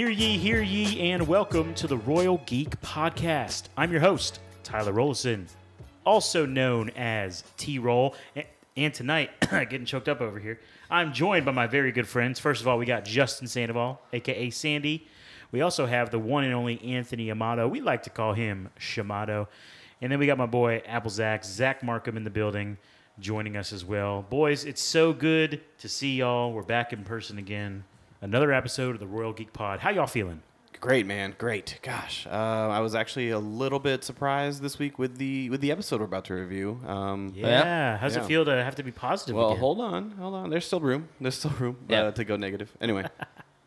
Hear ye, hear ye, and welcome to the Royal Geek Podcast. I'm your host, Tyler Rollison, also known as T Roll. And tonight, getting choked up over here, I'm joined by my very good friends. First of all, we got Justin Sandoval, aka Sandy. We also have the one and only Anthony Amato. We like to call him Shamato. And then we got my boy Apple Zach, Zach Markham in the building, joining us as well. Boys, it's so good to see y'all. We're back in person again. Another episode of the Royal Geek Pod. How y'all feeling? Great, man. Great. Gosh, uh, I was actually a little bit surprised this week with the with the episode we're about to review. Um, Yeah. How's it feel to have to be positive Well, again? hold on, hold on. There's still room. There's still room Yeah. uh, to go negative. Anyway,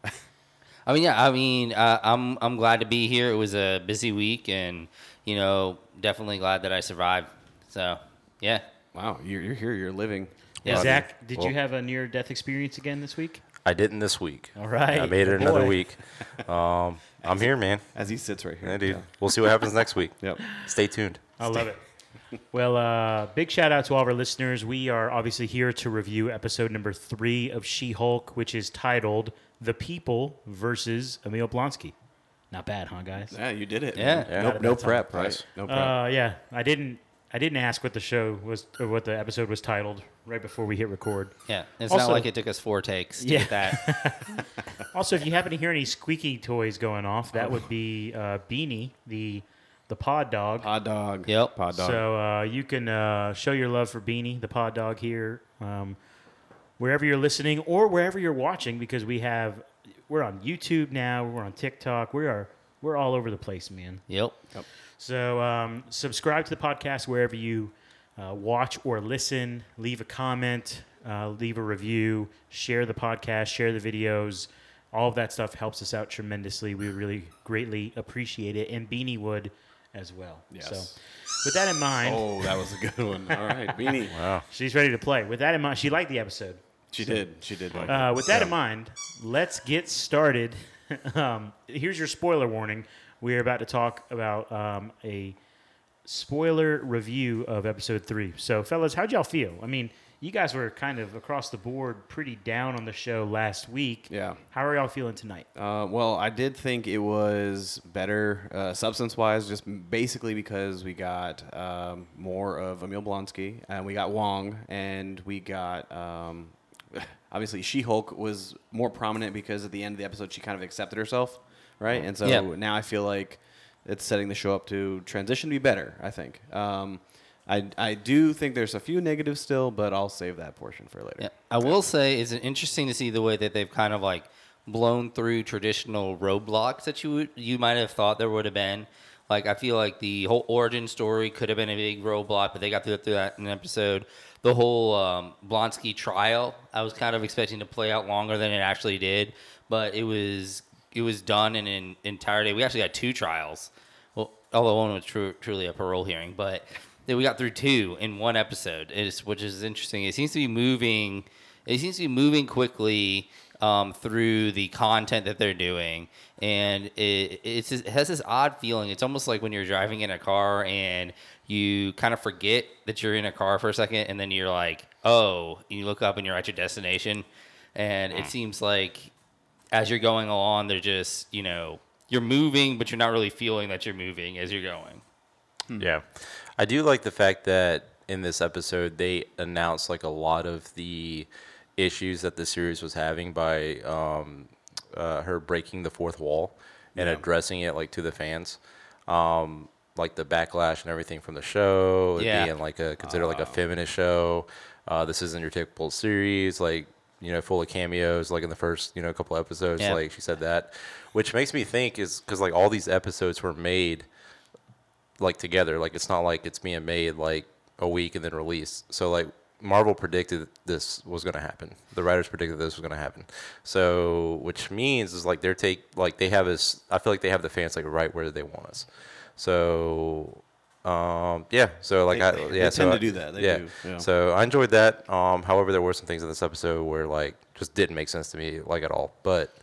I mean, yeah. I mean, uh, I'm I'm glad to be here. It was a busy week, and you know, definitely glad that I survived. So, yeah. wow, you're, you're here. You're living. Yeah. Zach, did you have a near death experience again this week? I didn't this week. All right. I made it Good another boy. week. Um, I'm here, man. As he sits right here. Yeah, dude. We'll see what happens next week. Yep. Stay tuned. I love it. Well, uh, big shout out to all of our listeners. We are obviously here to review episode number three of She Hulk, which is titled The People versus Emil Blonsky. Not bad, huh, guys? Yeah, you did it. Yeah. Yeah. No, no that time. prep, right? No prep. Uh, yeah, I didn't. I didn't ask what the show was, or what the episode was titled right before we hit record. Yeah. It's Also- not like it took us four takes to Yeah. get that. Also, if you happen to hear any squeaky toys going off, that would be uh, Beanie, the the pod dog. Pod dog. Yep. Pod dog. So uh, you can uh, show your love for Beanie, the pod dog here, um, wherever you're listening or wherever you're watching, because we have we're on YouTube now, we're on TikTok, we are we're all over the place, man. yep. yep. So um, subscribe to the podcast wherever you uh, watch or listen. Leave a comment, uh, leave a review, share the podcast, share the videos. All of that stuff helps us out tremendously. We really greatly appreciate it, and Beanie would as well. Yes. So, with that in mind, oh, that was a good one. All right, Beanie. Wow. she's ready to play. With that in mind, she liked the episode. She did. She did. Like Uh, it. with that in mind, let's get started. um, here's your spoiler warning. We are about to talk about um, a spoiler review of episode three. So, fellas, how'd y'all feel? I mean, you guys were kind of across the board pretty down on the show last week. Yeah. How are y'all feeling tonight? Uh, well, I did think it was better uh, substance wise, just basically because we got um, more of Emil Blonsky and we got Wong and we got. Um, obviously, She Hulk was more prominent because at the end of the episode, she kind of accepted herself, right? And so Yeah. now I feel like it's setting the show up to transition to be better, I think. Um, I, I do think there's a few negatives still, but I'll save that portion for later. Yeah. I will say it's interesting to see the way that they've kind of like blown through traditional roadblocks that you you might have thought there would have been. Like I feel like the whole origin story could have been a big roadblock, but they got through, through that in an episode. The whole um, Blonsky trial, I was kind of expecting to play out longer than it actually did, but it was it was done in an entire day. We actually got two trials. Well, although one was tru- truly a parole hearing, but then we got through two in one episode, It's, which is interesting. It seems to be moving. It seems to be moving quickly um, through the content that they're doing, and it, it's, it has this odd feeling. It's almost like when you're driving in a car and you kind of forget that you're in a car for a second, and then you're like, "Oh," and you look up and you're at your destination, and it seems like as you're going along, they're just you know you're moving, but you're not really feeling that you're moving as you're going. Yeah. I do like the fact that in this episode they announced like a lot of the issues that the series was having by um, uh, her breaking the fourth wall and addressing it like to the fans. Um, like the backlash and everything from the show, Yeah. being like a considered like a feminist show. Uh, this isn't your typical series, like you know, full of cameos, like in the first you know couple episodes. Yeah. Like she said that, which makes me think is because like all these episodes were made like together. Like it's not like it's being made like a week and then released. So like Marvel predicted this was going to happen. The writers predicted this was going to happen. So which means is like they're take like they have us. I feel like they have the fans like right where they want us. So um yeah so like They- I they yeah tend so to I- do that. They yeah. do, yeah. So I enjoyed that. Um however there were some things in this episode where like just didn't make sense to me like at all. But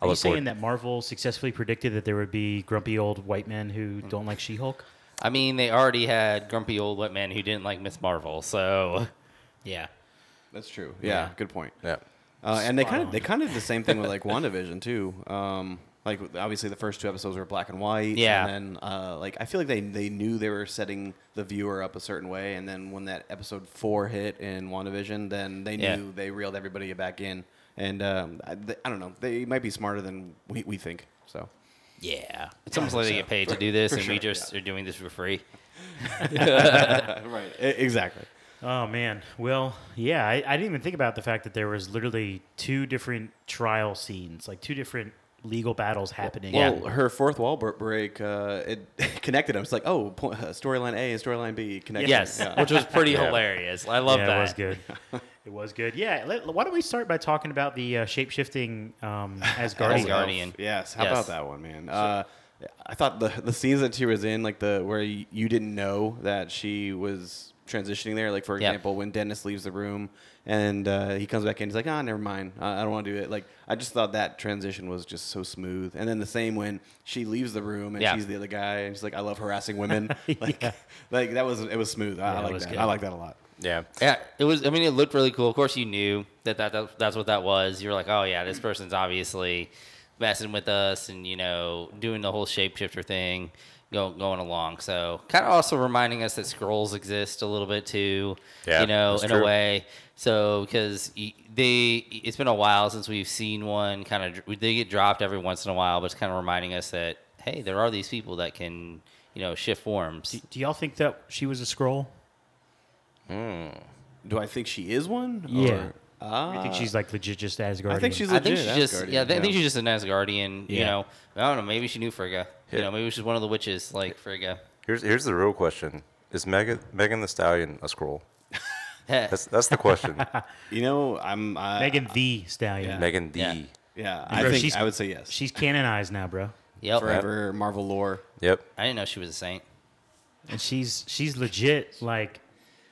I Are you look forward saying that Marvel successfully predicted that there would be grumpy old white men who Hmm. don't like She-Hulk? I mean, they already had grumpy old white men who didn't like Miss Marvel, so Yeah. That's true. Yeah, Yeah. good point. yeah. Uh, and they kind of they kind of did the same thing with like WandaVision too. Um, like obviously the first two episodes were black and white. Yeah. And then uh, like I feel like they they knew they were setting the viewer up a certain way, and then when that episode four hit in WandaVision, then they knew Yeah. they reeled everybody back in. And um, I, th- I don't know, they might be smarter than we, we think. So Yeah, it's almost like they get paid to do this, for and we sure, just are doing this for free. right, exactly. Oh man. Well, yeah, I, I didn't even think about the fact that there was literally two different trial scenes, like two different legal battles happening. Well, her fourth wall break, uh, it connected them. It's like, oh, uh, storyline A and storyline B connected. Yes, Yeah. which was pretty Yeah. hilarious. I love yeah, that. it was good. it was good. Yeah. Let, why don't we start by talking about the uh, shape shifting um, Asgardian? Asgardian. Yes. How Yes. about that one, man? Uh, I thought the the scenes that she was in, like the where you, you didn't know that she was transitioning there. Like for Yeah. example, when Dennis leaves the room and uh, he comes back in, he's like, "Ah, never mind. I, I don't want to do it." Like I just thought that transition was just so smooth. And then the same when she leaves the room and Yeah. she's the other guy and she's like, "I love harassing women." like, Yeah. like that was it was smooth. I, Yeah, I like that. good. I like that a lot. Yeah. Yeah, it was. I mean, it looked really cool. Of course, you knew that, that, that that's what that was. You're like, oh yeah, this person's obviously messing with us, and you know, doing the whole shapeshifter thing, go, going along. So, kind of also reminding us that Skrulls exist a little bit too. Yeah, you know, that's in a way. So, because they, it's been a while since we've seen one. Kind of, they get dropped every once in a while, but it's kind of reminding us that hey, there are these people that can, you know, shift forms. Do, do y'all think that she was a Skrull? Hmm. Do I think she is one? Yeah. Or, uh, I think she's like legit just Asgardian. I think she's I think she's just Asgardian, yeah. I think she's just an Asgardian. You know, I don't know. Maybe she knew Frigga. You know, maybe she's one of the witches like Frigga. Here's here's the real question: Is Megan Megan Thee Stallion a Skrull? That's that's the question. You know, I'm uh, Megan Thee Stallion. Megan the. Yeah. Yeah, I Bro, think she's- I would say yes. She's canonized now, bro. yep. Forever Marvel lore. Yep. I didn't know she was a saint. And she's she's legit like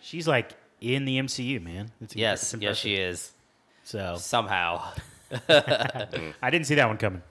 she's like in the MCU, man. It's, Yes, yes, she is So somehow. I didn't see that one coming.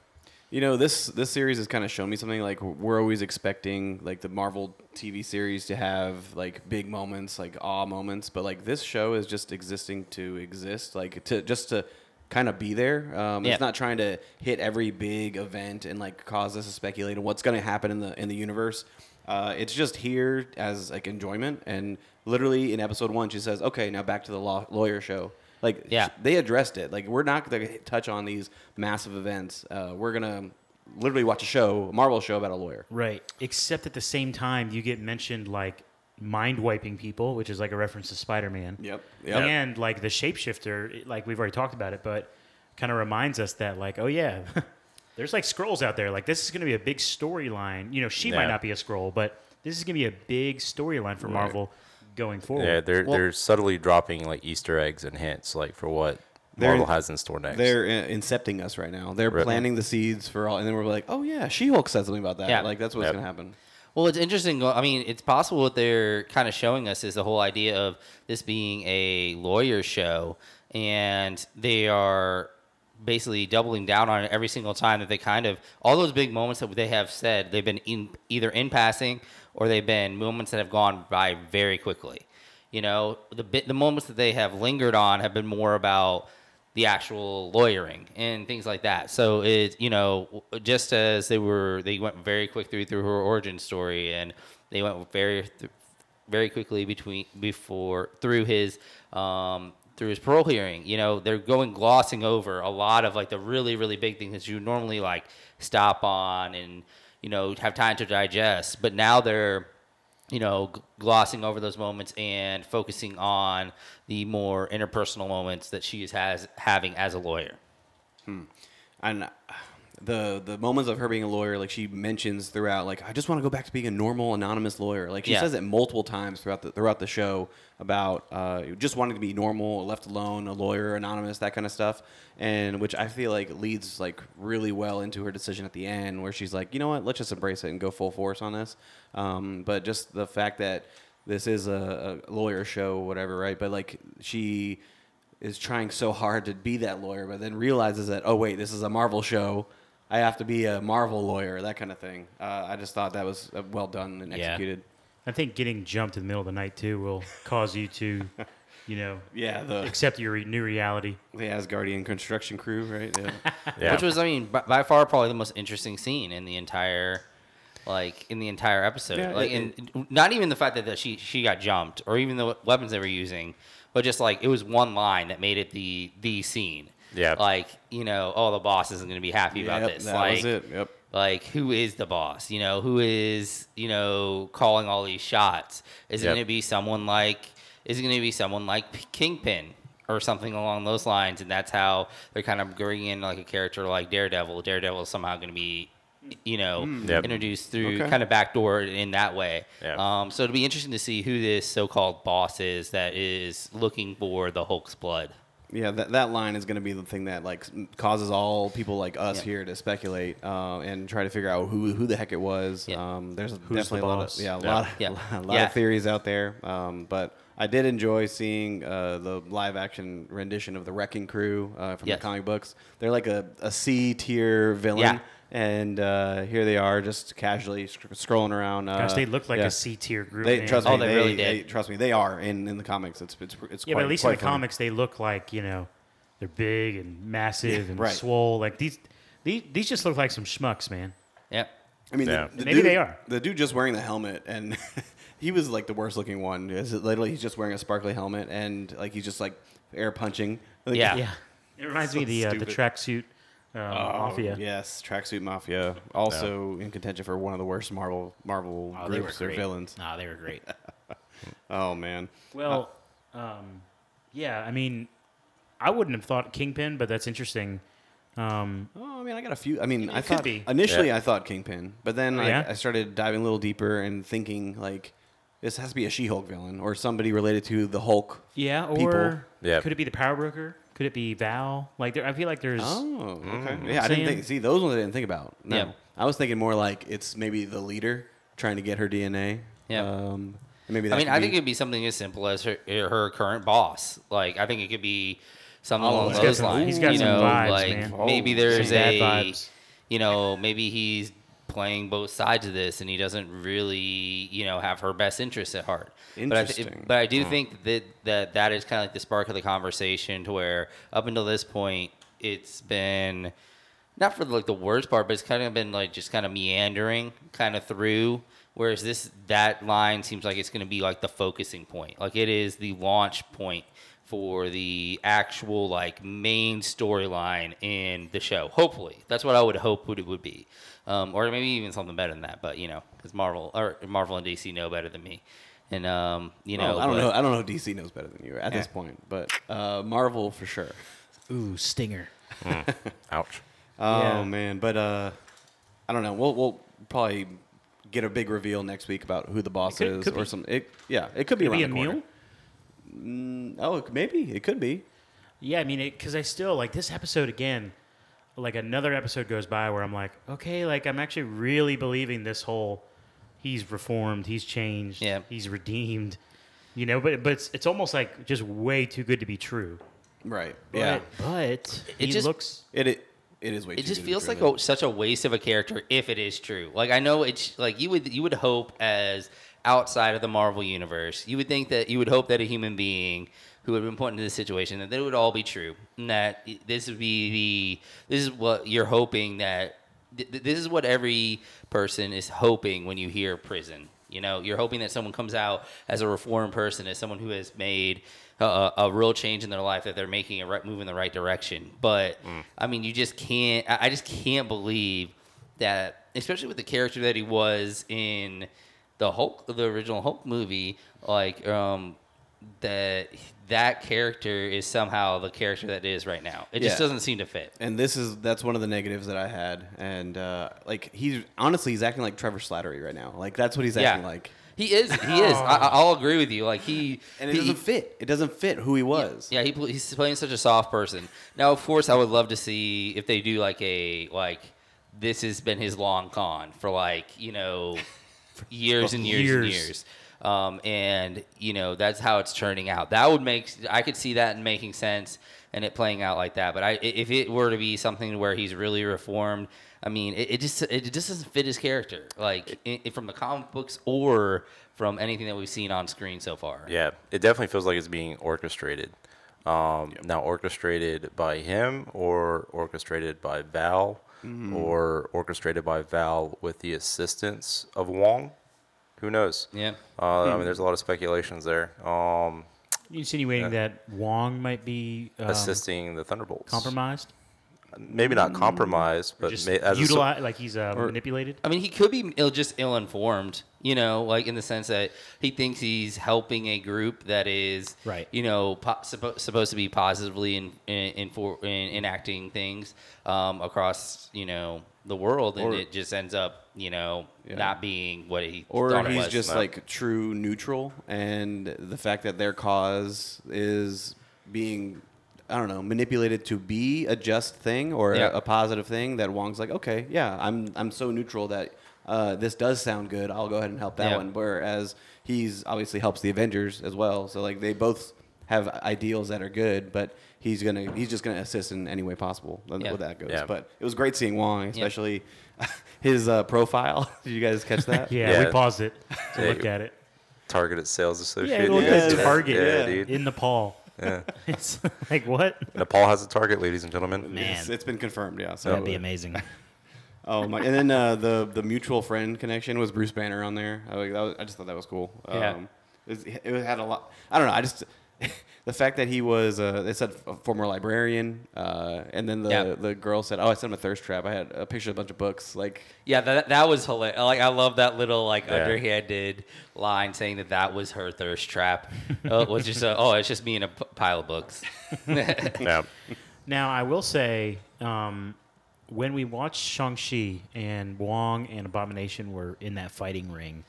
You know, this this series has kind of shown me something. Like we're always expecting like the Marvel TV series to have like big moments, like awe moments, but like this show is just existing to exist, like to just to kind of be there. Um, Yeah. It's not trying to hit every big event and like cause us to speculate on what's going to happen in the in the universe. Uh, it's just here as like enjoyment, and literally in episode one, she says, "Okay, now back to the law- lawyer show." Like Yeah. they addressed it. Like we're not going to touch on these massive events. Uh, we're gonna literally watch a show, a Marvel show about a lawyer. Right. Except at the same time you get mentioned like mind wiping people, which is like a reference to Spider Man. Yep. And like the shapeshifter, like we've already talked about it, but kind of reminds us that like, oh yeah, there's like Skrulls out there. Like this is gonna be a big storyline. You know, she might not be a Skrull, but this is gonna be a big storyline for Marvel going forward. Yeah, they're Well- they're subtly dropping like Easter eggs and hints like for what They're- Marvel has in store next. They're uh, incepting us right now. They're Right. planting the seeds for all, and then we're like, oh yeah, She Hulk said something about that. Yeah. Like that's what's Yep. gonna happen. Well, it's interesting. I mean, it's possible what they're kind of showing us is the whole idea of this being a lawyer show, and they are basically doubling down on it every single time that they kind of all those big moments that they have said they've been in either in passing or they've been moments that have gone by very quickly. You know, the the moments that they have lingered on have been more about the actual lawyering and things like that. So it, you know, just as they were, they went very quick through through her origin story, and they went very, very quickly between before through his, um, through his parole hearing. You know, they're going glossing over a lot of like the really, really big things that you normally like stop on and you know have time to digest. But now they're you know, glossing over those moments and focusing on the more interpersonal moments that she is has having as a lawyer. Hmm. And the the moments of her being a lawyer, like she mentions throughout, like I just want to go back to being a normal anonymous lawyer. Like she Yeah. says it multiple times throughout the throughout the show about uh, just wanting to be normal, left alone, a lawyer, anonymous, that kind of stuff. And which I feel like leads like really well into her decision at the end, where she's like, you know what, let's just embrace it and go full force on this. Um, but just the fact that this is a, a lawyer show, whatever, right? But like she is trying so hard to be that lawyer, but then realizes that, oh, wait, this is a Marvel show. I have to be a Marvel lawyer, that kind of thing. Uh, I just thought that was uh, well done and Yeah. executed. I think getting jumped in the middle of the night too will cause you to you know, Yeah, the accept your re- new reality. the Asgardian construction crew, right? Yeah. Yeah. Which was, I mean, by, by far probably the most interesting scene in the entire, like, in the entire episode. Yeah, like, it- and not even the fact that, that she she got jumped, or even the weapons they were using, but just like it was one line that made it the the scene. Yeah. Like, you know, oh, the boss isn't going to be happy about this. that like, was it. Yep. like who is the boss you know who is you know calling all these shots is it Yep. going to be someone like is it going to be someone like kingpin or something along those lines and that's how they're kind of bringing in like a character like daredevil daredevil is somehow going to be you know Yep. introduced through Okay. kind of backdoor in that way Yeah. um, so it'll be interesting to see who this so-called boss is that is looking for the hulk's blood Yeah, that, that line is going to be the thing that like causes all people like us Yeah. here to speculate uh, and try to figure out who who the heck it was. Yeah. Um, there's the definitely a lot of yeah, a Yeah. lot, Yeah. a lot Yeah. of theories out there. Um, but I did enjoy seeing uh, the live action rendition of the Wrecking Crew uh, from Yes. the comic books. They're like a, a C tier villain. Yeah. And uh, here they are, just casually sc- scrolling around. Uh, Gosh, they look like yeah. a C tier group. They man. trust Oh, me. they really did. trust me. They are in, in the comics. It's it's it's Yeah, quite, but at least in the funny. comics, they look like you know they're big and massive Yeah, and right. swole. Like these, these, these just look like some schmucks, man. yep I mean, Yeah. the, the Maybe dude, they are. The dude just wearing the helmet, and he was like the worst looking one. Is it literally he's just wearing a sparkly helmet, and like he's just like air punching. Like, Yeah. Yeah, it reminds So me of the uh, the tracksuit um, Oh, mafia. Yes, tracksuit mafia. Also in contention for one of the worst Marvel Marvel Oh, groups or villains. Nah, they were great. Oh man. Well, um, yeah, I mean, I wouldn't have thought Kingpin, but that's interesting. Um, Oh, I mean, I got a few. I mean, It I could thought be. initially Yeah. I thought Kingpin, but then Oh, like, yeah? I started diving a little deeper and thinking like this has to be a She-Hulk villain or somebody related to the Hulk. yeah, or People. Yeah. could it be the Power Broker? Could it be Val? Like, there, I feel like there's. Oh, okay. Mm. Yeah, I didn't think. See, those ones I didn't think about. No, Yeah. I was thinking more like it's maybe the leader trying to get her DNA. Yeah. Um, maybe that I mean, could I be- think it'd be something as simple as her, her current boss. Like, I think it could be something Oh, along he's got those lines. he's got you some know, vibes, like man. maybe Oh, there's some bad a, vibes. you know, maybe he's playing both sides of this and he doesn't really, you know, have her best interests at heart. But I, th- Interesting. but I do hmm. think that that that is kind of like the spark of the conversation to where up until this point it's been not for like the worst part, but it's kind of been like just kind of meandering kind of through. Whereas this that line seems like it's going to be like the focusing point, like it is the launch point for the actual like main storyline in the show. Hopefully, that's what I would hope it would be, um, or maybe even something better than that. But you know, because Marvel or Marvel and DC know better than me, and um, you know, Well, I don't but- know. I don't know. if DC knows better than you at this point, but uh, Marvel for sure. Ooh, stinger. Ouch. Oh Yeah. man, but uh, I don't know. We'll we'll probably get a big reveal next week about who the boss could- is could or be. some. It, yeah, it could be Could it around be Emil? Mm, oh, it- maybe it could be. Yeah, I mean, because I still like this episode again. Like another episode goes by where I'm like, okay, like I'm actually really believing this whole he's reformed, he's changed, Yeah. he's redeemed, you know. But but it's it's almost like just way too good to be true. Right. But, yeah. but It he just- looks. It it, it is way. it too just good feels true, like though. a, such a waste of a character if it is true. Like I know it's like you would you would hope as outside of the Marvel universe, you would think that you would hope that a human being who had been put into this situation that it would all be true, and that this would be the this is what you're hoping that th- th- this is what every person is hoping when you hear prison. You know, you're hoping that someone comes out as a reformed person, as someone who has made a, a real change in their life, that they're making a right move in the right direction. But I mean, you just can't. I I just can't believe that, especially with the character that he was in the Hulk, the original Hulk movie, like um, that that character is somehow the character that is right now. It just Yeah. doesn't seem to fit. And this is that's one of the negatives that I had. And uh, like he's honestly he's acting like Trevor Slattery right now. Like that's what he's acting like. He is. He is. I, I'll agree with you. Like he And it he- doesn't fit. It doesn't fit who he was. Yeah, he, pl- he's playing such a soft person. Now, of course, I would love to see if they do like a like this has been his long con for like you know years and years, and Years. years. Um, and you know that's how it's turning out. That would make I could see that making sense and it playing out like that. But I, if it were to be something where he's really reformed, I mean, it, it just it just doesn't fit his character, like i i- from the comic books or from anything that we've seen on screen so far. Yeah, it definitely feels like it's being orchestrated. Um, Now, orchestrated by him or orchestrated by Val or orchestrated by Val with the assistance of Wong. Who knows? Yeah. Uh, I mean, there's a lot of speculations there. Um, You insinuating that Wong might be um, assisting the Thunderbolts. compromised, Maybe not compromised, but just may, as a, so- utilize, like he's uh, manipulated. I mean, he could be Ill, just ill-informed, you know, like in the sense that he thinks he's helping a group that is, Right. you know, po- suppo- supposed to be positively in, in, in, for, in enacting things um, across, you know, the world, and Or- it just ends up, you know, Yeah. not being what he Or he's just No. like true neutral, and the fact that their cause is being, I don't know, manipulated to be a just thing or Yeah. a, a positive thing. That Wong's like, okay, yeah, I'm I'm so neutral that uh, this does sound good. I'll go ahead and help that Yeah. one. Whereas he's obviously helps the Avengers as well. So like they both have ideals that are good, but he's gonna he's just gonna assist in any way possible. That's Yeah. where that goes. Yeah. But it was great seeing Wong, especially his uh, profile. Did you guys catch that? Yeah, we paused it to Yeah, look at it. targeted sales associate. Yeah, look Yeah, at yeah, Target Yeah, dude. in Nepal. Yeah. It's like what? Nepal has a target, ladies and gentlemen. Man. It's, it's been confirmed, yeah. So That'd be amazing. Oh my! And then uh, the the mutual friend connection was Bruce Banner on there. I, like, that was, I just thought that was cool. Yeah. Um, it, was- it had a lot. I don't know. I just the fact that he was uh, they said a former librarian, uh, and then the Yeah. the girl said, "Oh, I sent him a thirst trap." I had a picture of a bunch of books. Like, Yeah, that that was hilarious. Like I love that little like Yeah. underhanded line saying that that was her thirst trap. oh, it was just a, oh, it's just me in a p- pile of books. Yeah. Now, I will say, um, when we watched Shang-Chi and Wong and Abomination were in that fighting ring,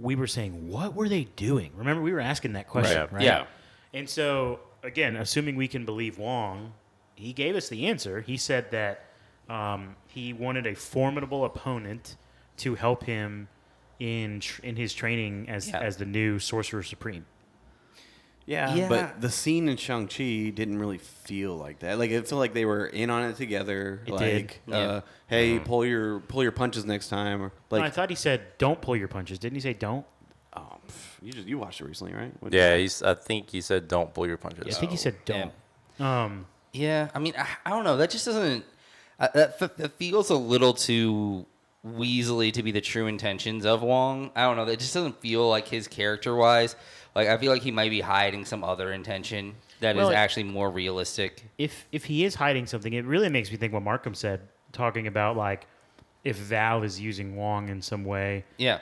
we were saying, what were they doing? Remember, we were asking that question, Right. right? Yeah. And so, again, assuming we can believe Wong, he gave us the answer. He said that um, he wanted a formidable opponent to help him in tr- in his training as Yeah. as the new Sorcerer Supreme. Yeah, Yeah. but the scene in Shang Chi didn't really feel like that. Like, it felt like they were in on it together. It like, did. Yeah. Uh, hey, pull your pull your punches next time, or No, I thought he said, "Don't pull your punches." Didn't he say, "Don't"? oh, pff, you just you watched it recently, right? What- Yeah, he's, I think he said don't pull your punches. Yeah, I think he said, "Don't." Um, Yeah, I mean, I, I don't know. That just doesn't. Uh, that, f- that feels a little too weaselly to be the true intentions of Wong. I don't know. That just doesn't feel like his character wise. Like I feel like he might be hiding some other intention that is Well, it- actually more realistic. if if he is hiding something, it really makes me think what Markham said, talking about like if Val is using Wong in some way. Yeah,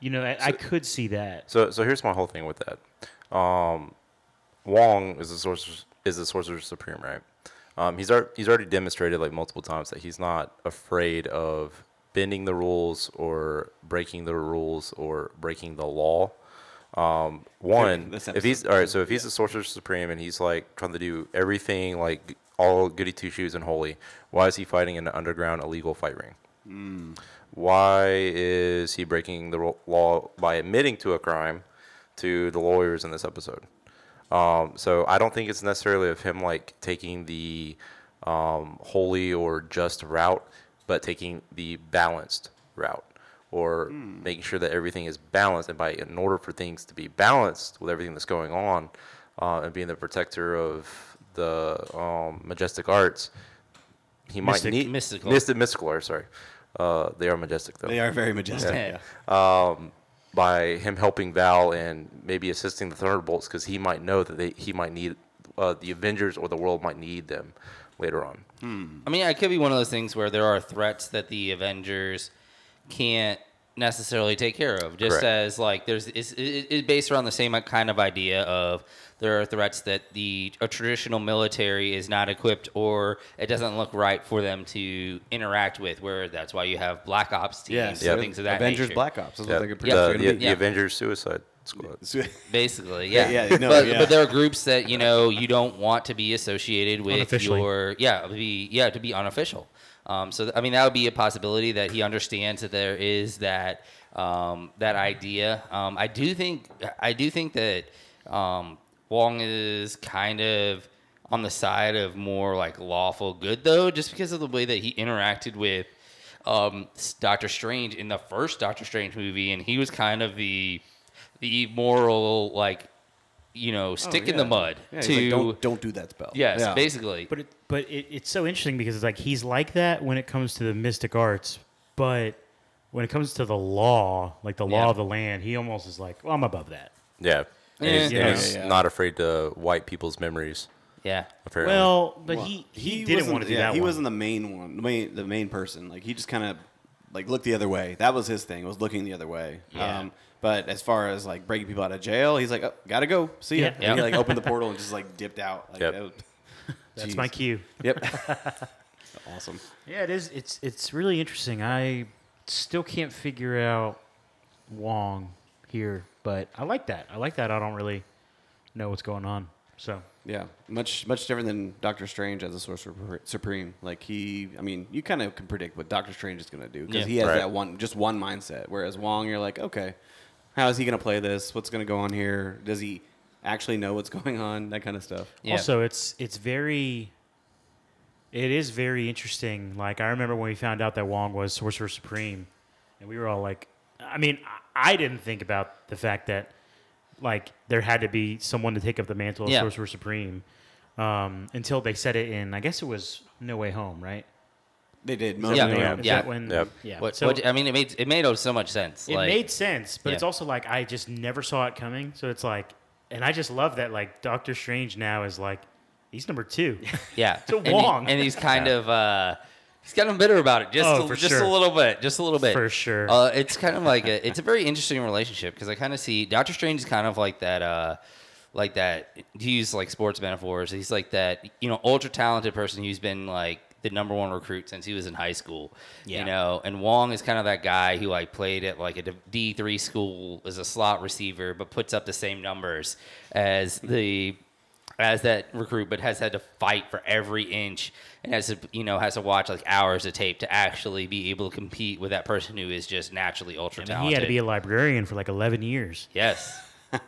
You know, I, I could see that. So, so here's my whole thing with that. Um, Wong is the sorcerer is the sorcerer supreme, right? Um, he's ar- he's already demonstrated like multiple times that he's not afraid of bending the rules or breaking the rules or breaking the law. Um, one, if he's all right, so if he's the sorcerer supreme and he's like trying to do everything like all goody two shoes and holy, why is he fighting in an underground illegal fight ring? Why is he breaking the law by admitting to a crime to the lawyers in this episode? Um, so I don't think it's necessarily of him like taking the um, holy or just route, but taking the balanced route or making sure that everything is balanced. And by in order for things to be balanced with everything that's going on, uh, and being the protector of the um, majestic arts, he might need Mystical. mystic, mystical arts. Sorry, uh, they are majestic though They are very majestic. Yeah. yeah. by him helping Val and maybe assisting the Thunderbolts because he might know that they he might need uh, the Avengers or the world might need them later on. I mean, it could be one of those things where there are threats that the Avengers can't necessarily take care of. Just Correct. as like there's it's, it's based around the same kind of idea of there are threats that the a traditional military is not equipped or it doesn't look right for them to interact with. Where that's why you have Black Ops teams Yes, and things of that Avengers nature. Black Ops. That's Yeah, what they could the, pretty the, the Avengers Suicide Squad. Basically, Yeah, yeah. yeah, no, but, yeah. but there are groups that you know you don't want to be associated with Unofficially. your yeah to be yeah to be unofficial. Um, so I mean that would be a possibility that he understands that there is that um, that idea. Um, I do think I do think that um, Wong is kind of on the side of more like lawful good though, just because of the way that he interacted with um, Doctor Strange in the first Doctor Strange movie, and he was kind of the the moral like you know stick in the Oh, mud Yeah, to like, don't don't do that spell. yes, Yeah. basically. But it, but it, it's so interesting because it's like he's like that when it comes to the mystic arts, but when it comes to the law, like the law Yeah. of the land, he almost is like, well, I'm above that. Yeah. And Yeah. he's, Yeah. and he's Yeah, yeah. not afraid to wipe people's memories. yeah. Apparently. Well, but Well, he, he, didn't wasn't- want to do yeah, that. He one. wasn't the main one, the main the main person. Like he just kind of like looked the other way. That was his thing. Was looking the other way. Yeah. Um, but as far as like breaking people out of jail, he's like, oh, gotta go. See ya. Yeah. And Yeah. he like opened the portal and just like dipped out. Like, Yep. that was- That's Jeez. my cue. Yep. awesome. Yeah, it is. It's it's really interesting. I still can't figure out Wong here, but I like that. I like that. I don't really know what's going on. So Yeah, much much different than Doctor Strange as a Sorcerer Supreme. Like he, I mean, you kind of can predict what Doctor Strange is going to do because Yeah. he has Right. that one, just one mindset. Whereas Wong, you're like, okay, how is he going to play this? What's going to go on here? Does he actually know what's going on? That kind of stuff. Yeah. also, it's it's very. It is very interesting. Like I remember when we found out that Wong was Sorcerer Supreme, and we were all like, I mean, I I didn't think about the fact that like there had to be someone to take up the mantle of Yeah. Sorcerer Supreme um, until they said it in. I guess it was No Way Home, right? They did. Yeah, Most yeah, of them. yeah. Is that when? Yep. Yeah. What, so what, I mean, it made it made so much sense. it like, made sense, but Yeah. it's also like I just never saw it coming. So it's like, and I just love that like Doctor Strange now is like he's number two. yeah, to and, he- Wong. and he's kind of uh, he's kind of bitter about it, just Oh, a, for just sure. a little bit, just a little bit For sure. Uh, it's kind of like a, it's a very interesting relationship because I kind of see Doctor Strange is kind of like that. Uh, like that, to use like sports metaphors, he's like that, you know, ultra talented person who's been like the number one recruit since he was in high school. Yeah. You know, and Wong is kind of that guy who like played at like a D three school as a slot receiver, but puts up the same numbers as the as that recruit, but has had to fight for every inch and has to you know has to watch like hours of tape to actually be able to compete with that person who is just naturally ultra I mean, talented. he had to be a librarian for like 11 years. yes.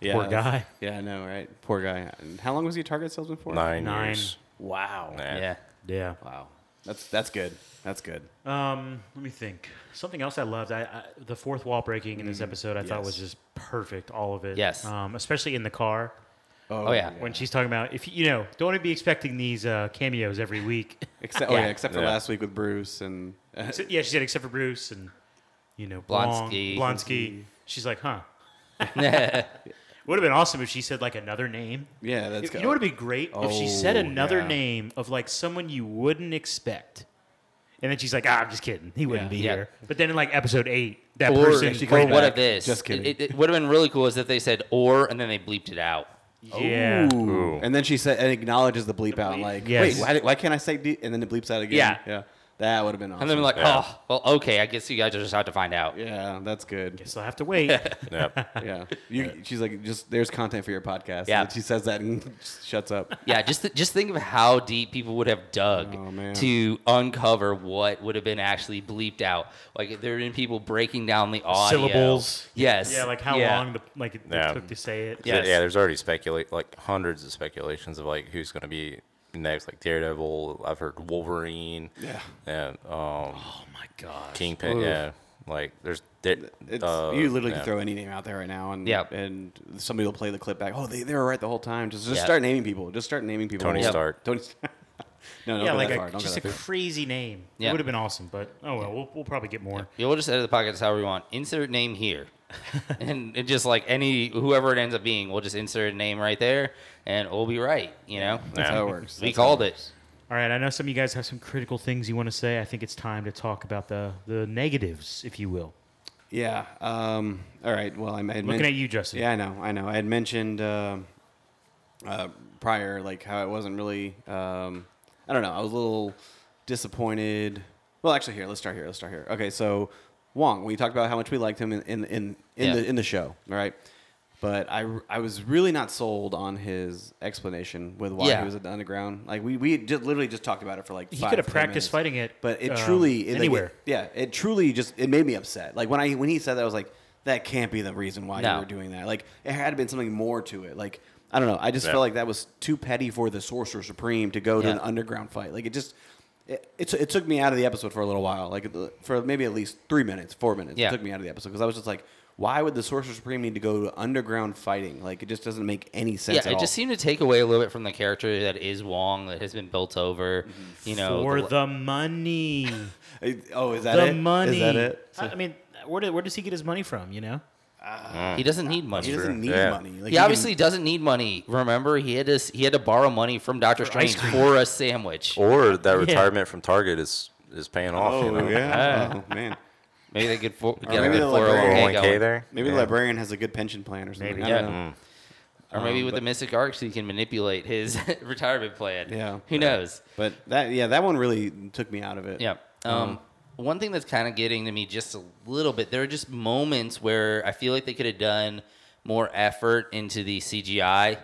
Yeah, Poor guy. Yeah, I know, right? Poor guy. How long was he a Target salesman for? Nine, Nine. years. Wow. Yeah. Yeah. Yeah. Wow. That's that's good. That's good. Um, let me think. Something else I loved. I, I the fourth wall breaking in this episode I thought yes. was just perfect. All of it. Yes. Um, especially in the car Oh, yeah. when she's talking about if you know don't be expecting these uh, cameos every week. Except, oh yeah, Yeah. except for Yeah. last week with Bruce and uh, Except- yeah, she said except for Bruce and you know Blonsky. Blong- Blonsky. She's like, huh. Would have been awesome if she said like another name. yeah, that's If- good. you know what would be great if she said Oh, another yeah. name of like someone you wouldn't expect, and then she's like, "Ah, I'm just kidding. He wouldn't Yeah. be Yeah. here." But then in like episode eight, that or person, she or comes what back, if this? just kidding. It, it would have been really cool is if they said or and then they bleeped it out. yeah, Ooh. Ooh. And then she said and acknowledges the bleep out. Like, Yes. wait, why, why can't I say D? And then it bleeps out again. Yeah. Yeah. That would have been awesome. And then like, Yeah. oh, well, okay, I guess you guys just have to find out. yeah, that's good. guess I'll have to wait. Yep. Yeah, you, she's like, just there's content for your podcast. Yeah. And she says that and just shuts up. Yeah, just th- just think of how deep people would have dug Oh, man. to uncover what would have been actually bleeped out. Like there had been people breaking down the audio. Syllables. Yes. yeah, like how Yeah. long the like it Yeah. took to say it. Yes. Yeah, there's already speculate like hundreds of speculations of like who's going to be next, like Daredevil. I've heard Wolverine. Yeah. And um, Oh my god. Kingpin. Oof. Yeah. Like there's. There, It's, uh, you literally yeah. can throw any name out there right now, and Yeah. and somebody will play the clip back. Oh, they, they were right the whole time. Just just Yeah. start naming people. Just start naming people. Tony Yeah. Stark. Tony. no, no, Yeah, like a, just a crazy name. It Yeah. would have been awesome, but oh well, we'll, we'll probably get more. Yeah, we'll just edit the podcast however we want. Insert name here. and it just like any whoever it ends up being, we'll just insert a name right there and we'll be right, you know? That's Yeah. how it works. We That's how called works. it. All right, I know some of you guys have some critical things you want to say. I think it's time to talk about the the negatives, if you will. Yeah. Um, all right. Well, I had Looking mentioned- at you, Justin. Yeah, I know. I know. I had mentioned um uh, prior, like how it wasn't really. Um, I don't know. I was a little disappointed. Well, actually, here let's start here. Let's start here. Okay, so Wong, we talked about how much we liked him in in in, in Yeah. the in the show. All right. But I, I was really not sold on his explanation with why Yeah. he was at the underground. Like we, we just literally just talked about it for like He five, could have practiced minutes. fighting it, But it um, truly it, like, anywhere. it- yeah, it truly just it made me upset. Like when I when he said that, I was like, that can't be the reason why No. you were doing that. Like it had been something more to it. Like I don't know. I just Yeah. felt like that was too petty for the Sorcerer Supreme to go to Yeah. an underground fight. Like it just. It, it, it took me out of the episode for a little while, like for maybe at least three minutes, four minutes. Yeah. It took me out of the episode because I was just like, why would the Sorcerer Supreme need to go to underground fighting? Like it just doesn't make any sense. Yeah, at it all. just seemed to take away a little bit from the character that is Wong that has been built over. Mm-hmm. You know, for the- the money. Uh, Oh, is that the it? money. Is that it? I I mean, where, do, where does he get his money from? You know, he doesn't need money. He doesn't need Yeah. money. Like, he can- obviously doesn't need money. Remember, he had to he had to borrow money from Doctor For Strange for a sandwich. Or that Yeah. from Target is is paying off. Oh you know? yeah. Ah. Oh man. Maybe they could for, get maybe a good they'll let Barry 401k 401k there. Maybe yeah. the librarian has a good pension plan or something. Maybe. I Yeah. don't know. Or maybe Um, with but- the Mystic Arts, he can manipulate his retirement plan. Yeah. Who knows? But that yeah, that one really took me out of it. Yeah. Um, one thing that's kind of getting to me just a little bit, there are just moments where I feel like they could have done more effort into the CGI.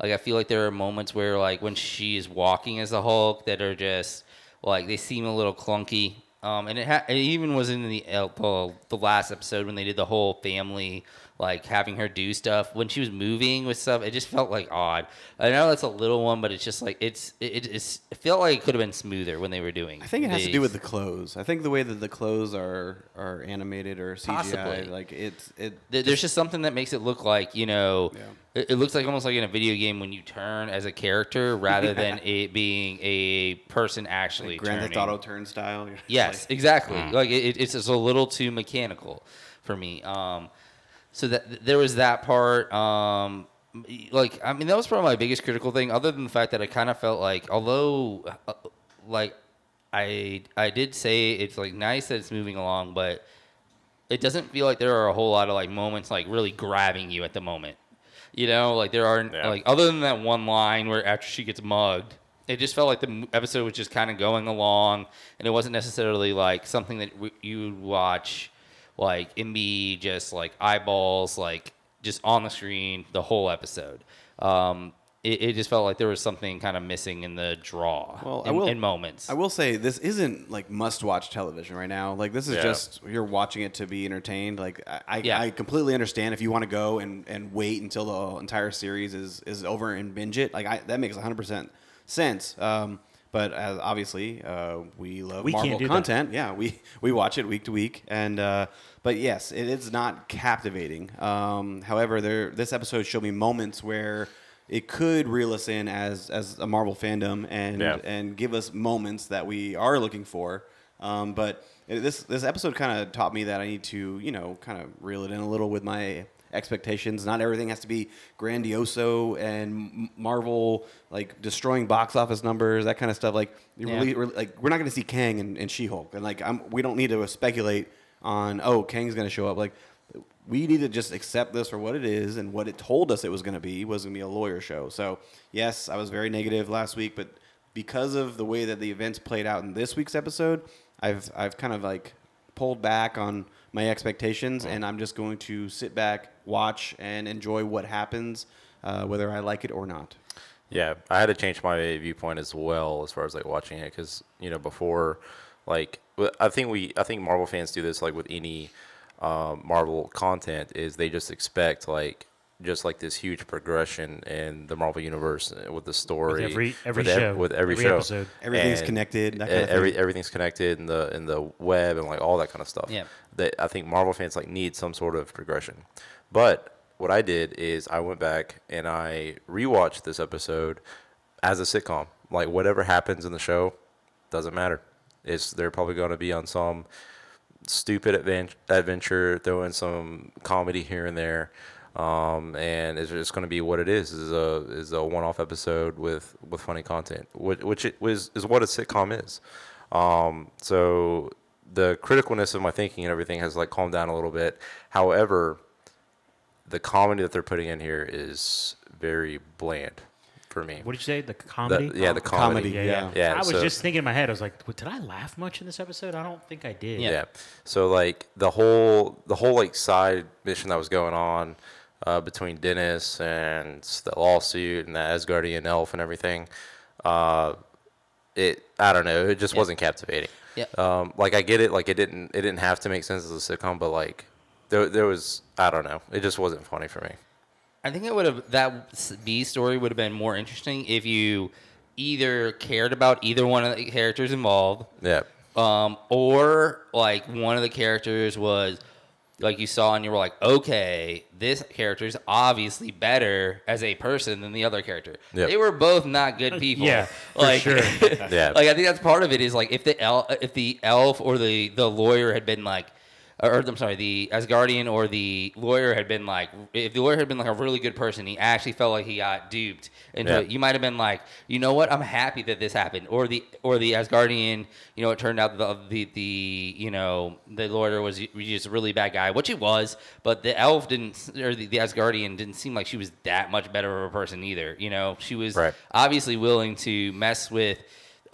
Like I feel like there are moments where like when she is walking as a Hulk that are just like they seem a little clunky. Um, and it, ha- it even was in the, uh, the the last episode when they did the whole family like having her do stuff when she was moving with stuff. It just felt like odd. I know that's a little one, but it's just like it's it, it's it felt like it could have been smoother when they were doing. I think it has to do with the clothes. I think the way that the clothes are are animated or CGI, Possibly. like it's it. Th- There's just something that makes it look like you know, Yeah. it, it looks like almost like in a video game when you turn as a character rather than it being a person actually Grand Theft. Auto turnstile. You're Yes, like- exactly. Like it, it's just a little too mechanical for me. Um, so that there was that part. Um, like I mean, that was probably my biggest critical thing. Other than the fact that I kind of felt like, although, uh, like, I I did say it's like nice that it's moving along, but it doesn't feel like there are a whole lot of like moments like really grabbing you at the moment. You know, like there aren't Yeah. like other than that one line where after she gets mugged, it just felt like the episode was just kind of going along, and it wasn't necessarily like something that w- you would watch like and be just like eyeballs like just on the screen the whole episode. Um, it, it just felt like there was something kind of missing in the draw Well, I in, will- in moments. I will say this isn't like must-watch television right now. Like this is Yeah. just you're watching it to be entertained. Like I, I, Yeah. I completely understand if you want to go and, and wait until the entire series is, is over and binge it. Like I, that makes 100 percent sense. Um, but as obviously uh, we love We Marvel that. content. Yeah, we we watch it week to week, and uh, but yes, it is not captivating. Um, however, there this episode showed me moments where it could reel us in as as a Marvel fandom and Yeah. and give us moments that we are looking for. Um, but this this episode kind of taught me that I need to you know kind of reel it in a little with my expectations. Not everything has to be grandioso and Marvel like destroying box office numbers, that kind of stuff. Like Yeah. really, really like we're not going to see Kang and, and She Hulk, and like I'm, we don't need to speculate on oh Kang's going to show up. Like we need to just accept this for what it is and what it told us it was going to be was going to be a lawyer show. So yes, I was very negative last week, but because of the way that the events played out in this week's episode, I've I've kind of like pulled back on my expectations, and I'm just going to sit back, watch, and enjoy what happens, uh, whether I like it or not. Yeah, I had to change my viewpoint as well as far as like watching it because you know before, like I think we I think Marvel fans do this like with any um, Marvel content is they just expect like just like this huge progression in the Marvel universe with the story every- every with ev- show, with every, every show episode. Everything's And connected, that kind of every thing. everything's connected in the in the web and like all that kind of stuff. Yeah. That I think Marvel fans like need some sort of progression. But what I did is I went back and I rewatched this episode as a sitcom. Like whatever happens in the show doesn't matter. It's they're probably going to be on some stupid advent- adventure, throw in some comedy here and there, um, and it's just going to be what it is. Is a is a one off episode with with funny content, which which it was is what a sitcom is. Um, so the criticalness of my thinking and everything has like calmed down a little bit. However, the comedy that they're putting in here is very bland for me. What did you say? The The- comedy? yeah, the Comedy, comedy. yeah, yeah. yeah. Yeah, I was so- just thinking in my head. I was like, "Wait, did I laugh much in this episode? I don't think I did. Yeah. Yeah. So like the whole the whole like side mission that was going on uh, between Dennis and the lawsuit and the Asgardian elf and everything. Uh, it I don't know. It just wasn't captivating. Yeah. Um, like I get it. Like it didn't it didn't have to make sense as a sitcom, but like there there was I don't know. It just wasn't funny for me. I think it would have that B story would have been more interesting if you either cared about either one of the characters involved, Yeah. um, or like one of the characters was like you saw and you were like, okay, this character is obviously better as a person than the other character. Yep. They were both not good people. yeah, for like, sure. Yeah. like I think that's part of it is like if the el- if the elf or the the lawyer had been like or I'm sorry, the Asgardian or the lawyer had been like, if the lawyer had been like a really good person, he actually felt like he got duped and Yeah. You might have been like, you know what, I'm happy that this happened. Or the or the Asgardian, you know, it turned out the the, the you know the lawyer was just a really bad guy, which he was. But the elf didn't, or the, the Asgardian didn't seem like she was that much better of a person either. You know, she was Right. obviously willing to mess with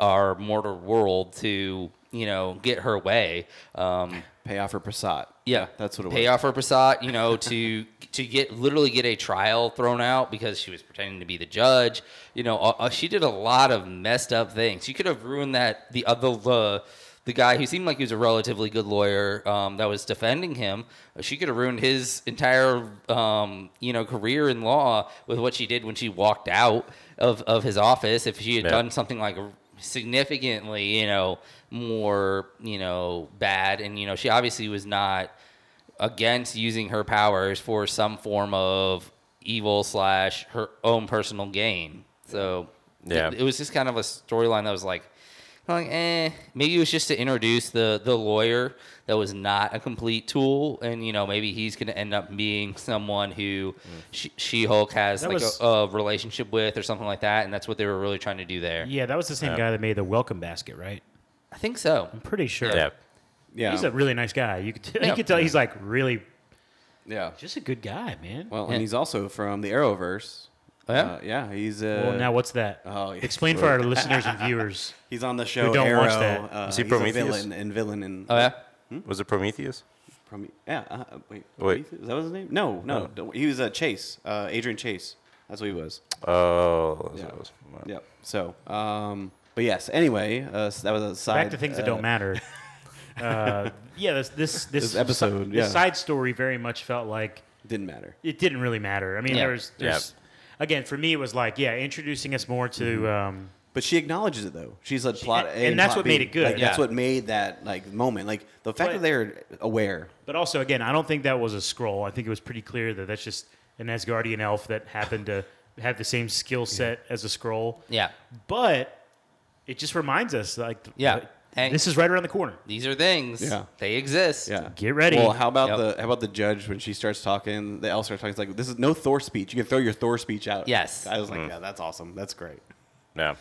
our mortal world to you know get her way. Um, Pay off her Prasad. yeah, that's what it Pay was. Pay off her Prasad, you know, to to get literally get a trial thrown out because she was pretending to be the judge. You know, uh, uh, she did a lot of messed up things. She could have ruined that the other the the guy who seemed like he was a relatively good lawyer um, that was defending him. uh, She could have ruined his entire um, you know career in law with what she did when she walked out of of his office. If she had Yeah. done something like significantly, you know, more, you know, bad. And, you know, she obviously was not against using her powers for some form of evil slash her own personal gain. So Yeah. it, it was just kind of a storyline that was like, like, eh, maybe it was just to introduce the the lawyer that was not a complete tool, and you know maybe he's going to end up being someone who she, She-Hulk has That like was- a, a relationship with or something like that, and that's what they were really trying to do there. Yeah, that was the same Yeah. guy that made the welcome basket, right? I think so. I'm pretty sure. Yeah. Yeah. He's a really nice guy. You could, you Yeah. could tell he's like really yeah. just a good guy, man. Well, Yeah. and he's also from the Arrowverse. Oh, yeah? Uh, yeah. He's uh, well, now what's that? oh, yeah. Explain for our listeners and viewers. he's on the show don't Arrow. watch that. Uh, Is he he's Prometheus? a villain and villain in Oh yeah. Was it Prometheus? Prome- yeah. Uh, wait, Wait. Prometheus? Is that was his name? No, no. No. don't- He was uh, Chase. Uh, Adrian Chase. That's what he was. Oh, that's Yeah. what it was. Yep. So, um, but yes. Anyway, uh, so that was a side. Back to things that uh, don't matter. Uh, yeah, this this this, This episode, this yeah. side story very much felt like Didn't matter. it didn't really matter. I mean, Yeah. there was there's again for me it was like yeah, introducing us more to Mm-hmm. um, But she acknowledges it though. She's like plot and- A and that's plot what B. made it good. Like, That's what made that like moment. Like the fact But- that they're aware. But also, again, I don't think that was a Skrull. I think it was pretty clear that that's just an Asgardian elf that happened to have the same skill set as a Skrull. Yeah. But it just reminds us, like, Yeah. Like, Hey. this is right around the corner. These are things. Yeah. They exist. Yeah. Get ready. Well, how about Yep. the how about the judge when she starts talking? The elf starts talking. It's like this is no Thor speech. You can throw your Thor speech out. Yes. I was like, yeah, that's awesome. That's great. Yeah.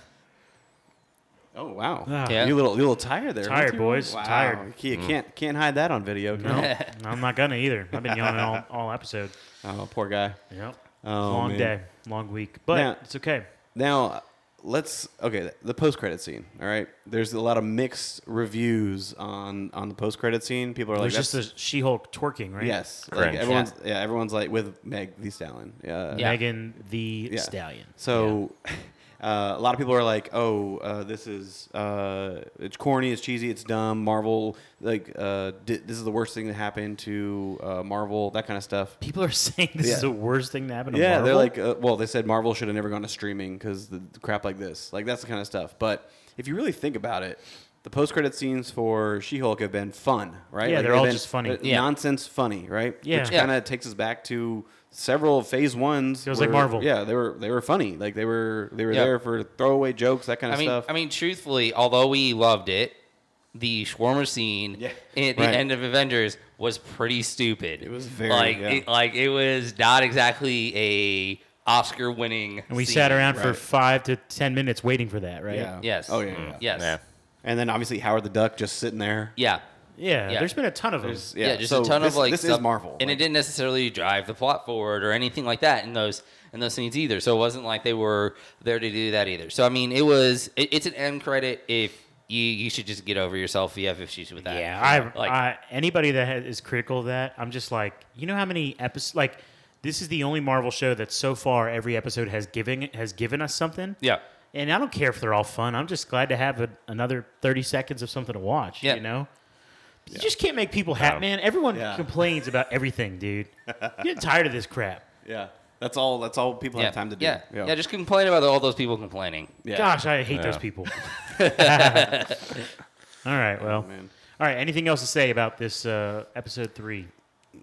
Oh wow. Ah. Yeah. You a little you a little tired there. Tired, boys. Wow. Tired. You can't can't hide that on video. can no, you? I'm not gonna either. I've been yelling all, all episode. Oh, poor guy. Yep. Oh, long man. day, long week, but Now- it's okay. Now, let's okay. The post credit scene. All right. There's a lot of mixed reviews on on the post credit scene. People are like, There's just a She-Hulk twerking, right? yes. Like Cringe. everyone's yeah. Everyone's like with Meg the Stallion. Yeah. Yeah. Megan Thee Yeah. Stallion. So, uh, a lot of people are like, "Oh, uh, this is uh, it's corny, it's cheesy, it's dumb." Marvel, like, uh, di- this is the worst thing that happened to uh, Marvel, that kind of stuff. People are saying this Yeah. is the worst thing to happen to Yeah, Marvel. they're like, uh, well, they said Marvel should have never gone to streaming because the, the crap like this, like that's the kind of stuff. But if you really think about it, the post-credit scenes for She-Hulk have been fun, right? Yeah, Like, they're all been, just funny. uh, Yeah. nonsense funny, right? Yeah. which kind of takes us back to several phase ones. Feels like Marvel. Yeah, they were they were funny, like they were they were Yeah. there for throwaway jokes, that kind I of mean, stuff. I mean, truthfully, although we loved it, the shawarma scene Yeah. at the Right. end of Avengers was pretty stupid. It was very- like, yeah. it, like it was not exactly a Oscar-winning. and we scene. sat around for five to ten minutes waiting for that, right? yeah. Yes. Oh yeah. yeah. Yes. Yeah. And then obviously Howard the Duck just sitting there. Yeah. Yeah, Yeah. there's been a ton of them. There's- Yeah, just so a ton this, of like this is stuff- Marvel, and like- it didn't necessarily drive the plot forward or anything like that in those in those scenes either. So it wasn't like they were there to do that either. So I mean, it was it, it's an end credit if you you should just get over yourself if you have issues with that. Yeah, I, like I anybody that has, is critical of that, I'm just like, you know how many episodes, like this is the only Marvel show that so far every episode has given has given us something. Yeah. And I don't care if they're all fun. I'm just glad to have a, another 30 seconds of something to watch. Yeah. You know? You just can't make people happy, man. Everyone Yeah. complains about everything, dude. I'm getting tired of this crap. Yeah, that's all. That's all people Yeah. have time to do. yeah. yeah. Just complain about all those people complaining. Yeah. Gosh, I hate those Yeah. people. all right, well. man. all right, anything else to say about this uh, episode three?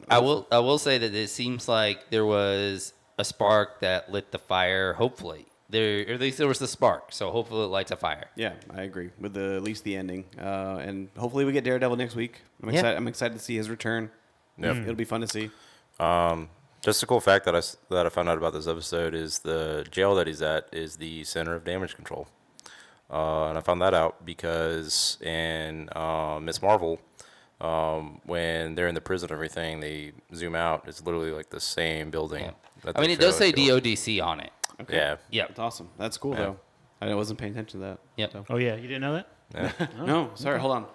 I will I will say that it seems like there was a spark that lit the fire. Hopefully, there or at least there was the spark. So hopefully it lights a fire. Yeah, I agree with the at least the ending, uh, and hopefully we get Daredevil next week. I'm Yeah. excited. I'm excited to see his return. Yep. It'll be fun to see. Just a cool fact that I, s- that I found out about this episode is the jail that he's at is the center of damage control. Uh, and I found that out because in uh, Ms. Marvel, um, when they're in the prison and everything, they zoom out. It's literally like the same building. Yeah. that I mean, it does say. DODC on it. Yeah. Yep. That's awesome. That's cool Yeah. though. I wasn't paying attention to that. Yep. so. Oh, yeah, you didn't know that? yeah. No, sorry. Hold on.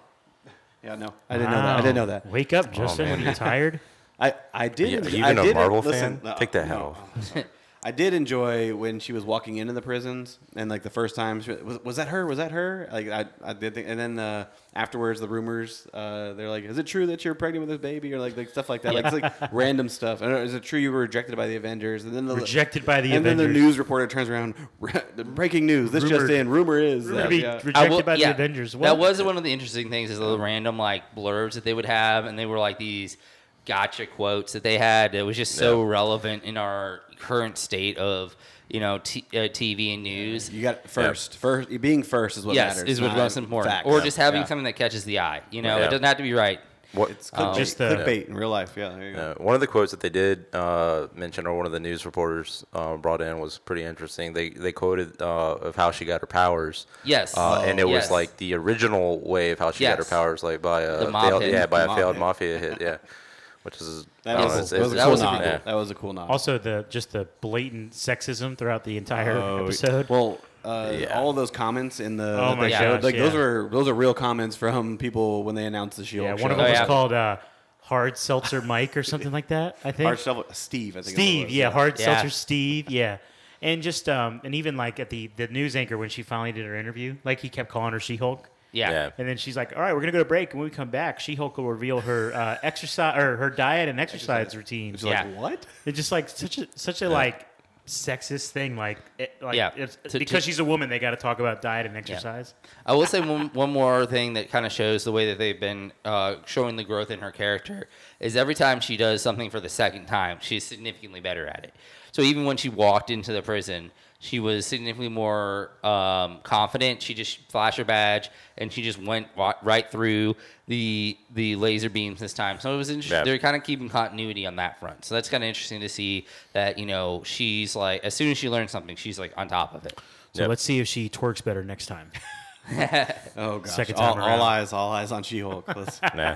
Yeah, no, I didn't know that. I didn't know that. Wake up, oh, Justin. man. when you tired? I, I did. Yeah, enjoy- even I a did, Marvel listen, fan? Take that hat no, off. I'm sorry. I did enjoy when she was walking into the prisons and like the first time she, was was that her was that her like I, I did think and then uh, afterwards the rumors uh, they're like is it true that you're pregnant with this baby or like like stuff like that like it's like random stuff I don't know, is it true you were rejected by the Avengers and then the Rejected by the and then the news reporter turns around breaking news this Rumor- just in rumor is We're that, be yeah. rejected will- by yeah, the Avengers. What? That was one of the interesting things is the random like blurbs that they would have, and they were like these gotcha quotes that they had. It was just so Yeah. relevant in our current state of you know t- uh, TV and news. you got first first being first is what yes, matters is what's most important, facts. or just having Yeah. something that catches the eye. You know, Yeah. it doesn't have to be right. What, It's clickbait, Just the- clickbait in real life. Yeah, there you go. Uh, one of the quotes that they did uh, mention, or one of the news reporters uh, brought in, was pretty interesting. They they quoted uh, of how she got her powers. Yes. uh, and it Yes. was like the original way of how she got her powers, like by a The mob failed, hit. yeah, by a Mob failed hit. mafia hit, yeah. Which is That was, know, it's- that was a it's- cool was a yeah. That was a cool nod. Also, the just the blatant sexism throughout the entire Oh, episode. Well, uh, Yeah. all of those comments in the Oh that my they showed, gosh, like those yeah. were those are real comments from people when they announced the Shield. yeah, one show. of them Oh, was yeah. called uh, Hard Seltzer Mike or something like that. I think Hard Shovel- Steve. I think. is what it Steve, yeah, Hard Yeah. Seltzer Steve, yeah. And just um, and even like at the the news anchor when she finally did her interview, like he kept calling her She Hulk. Yeah. Yeah. And then she's like, "All right, we're gonna go to break, and when we come back, She Hulk will reveal her uh, exercise or her diet and exercise, routine." It's Yeah. like what? It's just like such a such a like sexist thing. Like, it, like Yeah. it's, To- because to- she's a woman, they got to talk about diet and exercise. I will say one, one more thing that kind of shows the way that they've been uh, showing the growth in her character is every time she does something for the second time, she's significantly better at it. So even when she walked into the prison, she was significantly more um, confident. She just flashed her badge and she just went right through the the laser beams this time. So it was interesting. Yeah. They're kind of keeping continuity on that front. So that's kind of interesting to see that you know she's like as soon as she learns something, she's like on top of it. So Yep. let's see if she twerks better next time. Oh gosh! Second all, time all around. eyes, all eyes on She-Hulk. Let's- Nah.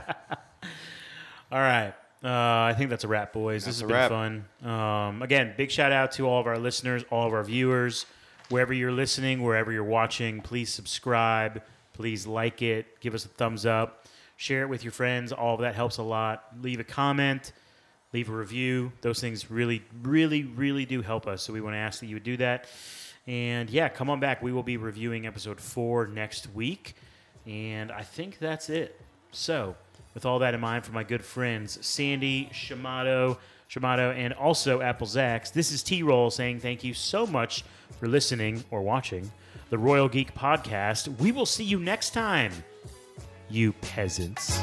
All right. Uh, I think that's a wrap, boys. This has been fun. Um, again, big shout out to all of our listeners, all of our viewers, wherever you're listening, wherever you're watching. Please subscribe. Please like it. Give us a thumbs up. Share it with your friends. All of that helps a lot. Leave a comment. Leave a review. Those things really, really, really do help us. So we want to ask that you would do that. And yeah, come on back. We will be reviewing episode four next week. And I think that's it. So, with all that in mind, for my good friends Sandy, Shamato, Shamato, and also Apple Zax, this is T Roll saying thank you so much for listening or watching the Royal Geek Podcast. We will see you next time, you peasants.